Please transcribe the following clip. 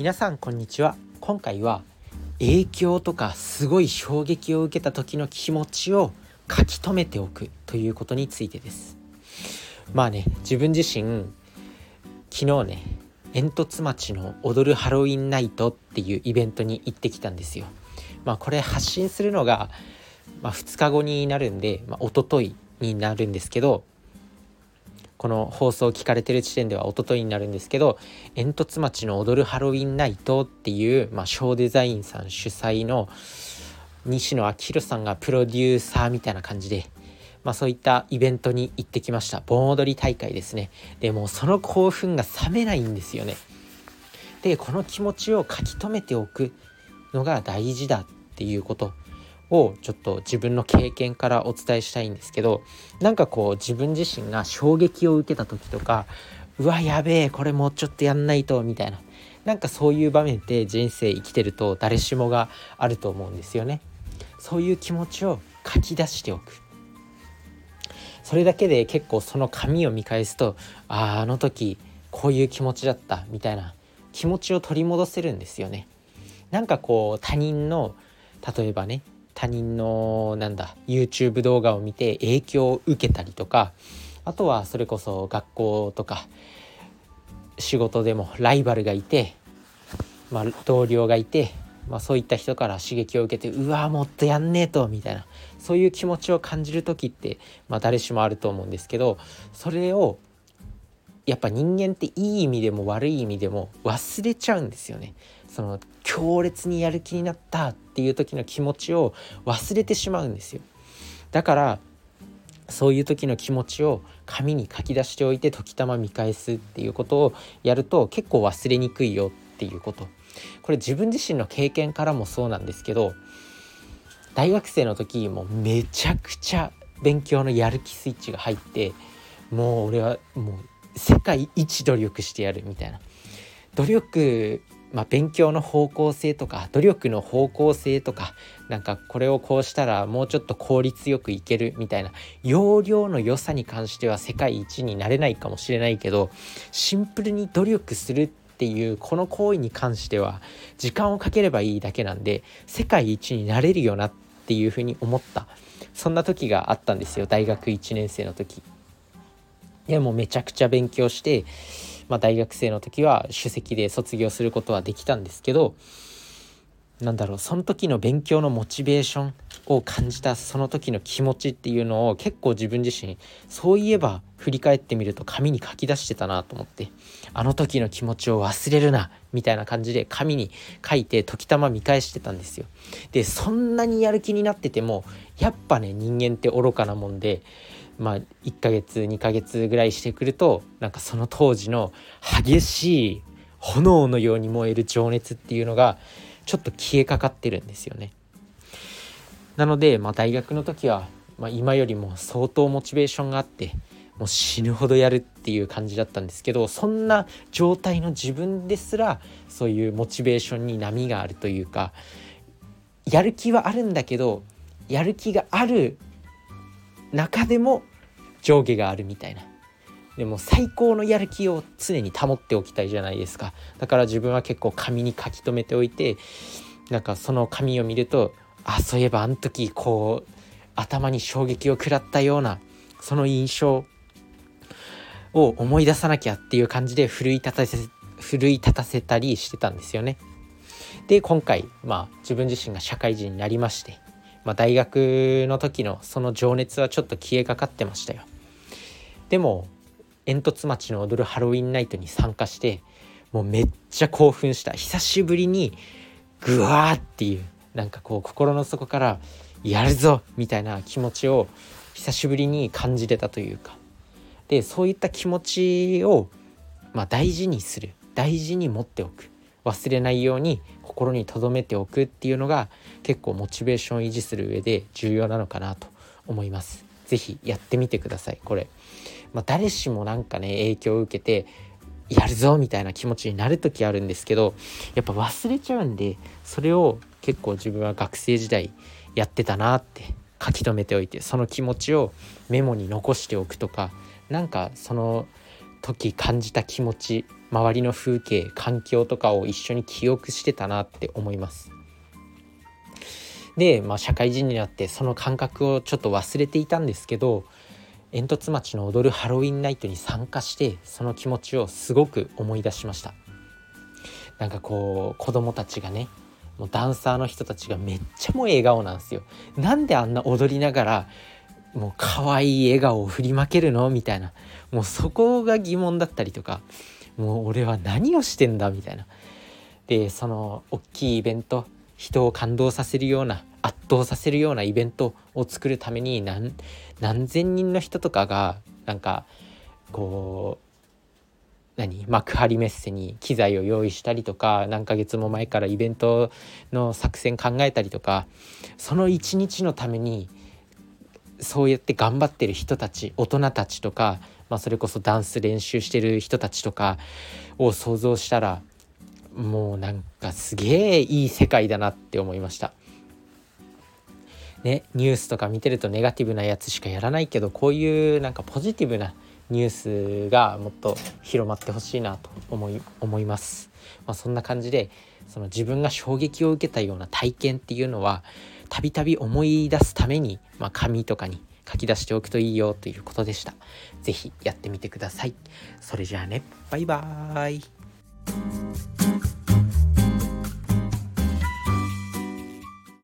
皆さんこんにちは。今回は影響とかすごい衝撃を受けた時の気持ちを書き留めておくということについてです。まあね自分自身昨日ね煙突町の踊るハロウィンナイトっていうイベントに行ってきたんですよ。まあこれ発信するのが、まあ、2日後になるんで、まあ、一昨日になるんですけどこの放送を聞かれてる時点では一昨日になるんですけど煙突町の踊るハロウィンナイトっていう、まあ、ショーデザインさん主催の西野昭弘さんがプロデューサーみたいな感じで、まあ、そういったイベントに行ってきました。盆踊り大会ですね。でもその興奮が冷めないんですよね。でこの気持ちを書き留めておくのが大事だっていうこと。をちょっと自分の経験からお伝えしたいんですけどなんかこう自分自身が衝撃を受けた時とかうわやべえこれもうちょっとやんないとみたいな。なんかそういう場面って人生生きてると誰しもがあると思うんですよね。そういう気持ちを書き出しておく。それだけで結構その紙を見返すとあああの時こういう気持ちだったみたいな。気持ちを取り戻せるんですよね。なんかこう他人の例えばね他人のなんだ YouTube 動画を見て影響を受けたりとかあとはそれこそ学校とか仕事でもライバルがいて、まあ、同僚がいて、まあ、そういった人から刺激を受けてうわもっとやんねえとみたいなそういう気持ちを感じる時って、まあ、誰しもあると思うんですけどそれをやっぱ人間っていい意味でも悪い意味でも忘れちゃうんですよね。その強烈にやる気になったっていう時の気持ちを忘れてしまうんですよ。だからそういう時の気持ちを紙に書き出しておいて時たま見返すっていうことをやると結構忘れにくいよっていうこと。これ自分自身の経験からもそうなんですけど大学生の時もめちゃくちゃ勉強のやる気スイッチが入ってもう俺はもう世界一努力してやるみたいな。努力まあ、勉強の方向性とか努力の方向性とかなんかこれをこうしたらもうちょっと効率よくいけるみたいな容量の良さに関しては世界一になれないかもしれないけどシンプルに努力するっていうこの行為に関しては時間をかければいいだけなんで世界一になれるよなっていうふうに思ったそんな時があったんですよ大学1年生の時。でもめちゃくちゃ勉強してまあ、大学生の時は首席で卒業することはできたんですけどなんだろうその時の勉強のモチベーションを感じたその時の気持ちっていうのを結構自分自身そういえば振り返ってみると紙に書き出してたなと思ってあの時の気持ちを忘れるなみたいな感じで紙に書いて時たま見返してたんですよ。でそんなにやる気になっててもやっぱね人間って愚かなもんでまあ1ヶ月2ヶ月ぐらいしてくるとなんかその当時の激しい炎のように燃える情熱っていうのがちょっと消えかかってるんですよね。なので、まあ、大学の時は、まあ、今よりも相当モチベーションがあってもう死ぬほどやるっていう感じだったんですけどそんな状態の自分ですらそういうモチベーションに波があるというかやる気はあるんだけどやる気がある中でも上下があるみたいな。でも最高のやる気を常に保っておきたいじゃないですか。だから自分は結構紙に書き留めておいてなんかその紙を見るとあそういえばあの時こう頭に衝撃を食らったようなその印象を思い出さなきゃっていう感じで奮い立たせ奮い立たせたりしてたんですよね。で今回まあ自分自身が社会人になりましてまあ、大学の時のその情熱はちょっと消えかかってましたよ。でも煙突町の踊るハロウィンナイトに参加してもうめっちゃ興奮した。久しぶりにグワーっていうなんかこう心の底からやるぞみたいな気持ちを久しぶりに感じてたというか。でそういった気持ちを、まあ、大事にする。大事に持っておく。忘れないように心に留めておくっていうのが結構モチベーションを維持する上で重要なのかなと思います。是非やってみてくださいこれ、まあ、誰しもなんかね影響を受けてやるぞみたいな気持ちになる時あるんですけどやっぱ忘れちゃうんでそれを結構自分は学生時代やってたなって書き留めておいてその気持ちをメモに残しておくとかなんかその時感じた気持ち周りの風景環境とかを一緒に記憶してたなって思います。で、まあ、社会人になってその感覚をちょっと忘れていたんですけど煙突町の踊るハロウィンナイトに参加してその気持ちをすごく思い出しました。なんかこう子供たちがねもうダンサーの人たちがめっちゃもう笑顔なんですよ。なんであんな踊りながらもう可愛い笑顔を振りまけるの？みたいな。もうそこが疑問だったりとか。もう俺は何をしてんだ？みたいな。でその大きいイベント人を感動させるような圧倒させるようなイベントを作るために何何千人の人とかがなんかこう何幕張メッセに機材を用意したりとか何ヶ月も前からイベントの作戦考えたりとかその一日のためにそうやって頑張ってる人たち大人たちとか、まあ、それこそダンス練習してる人たちとかを想像したらもうなんかすげえいい世界だなって思いました。ね、ニュースとか見てるとネガティブなやつしかやらないけどこういうなんかポジティブなニュースがもっと広まってほしいなと思い思います。まあ、そんな感じでその自分が衝撃を受けたような体験っていうのはたびたび思い出すために、まあ、紙とかに書き出しておくといいよということでした。是非やってみてください。それじゃあねバイバーイ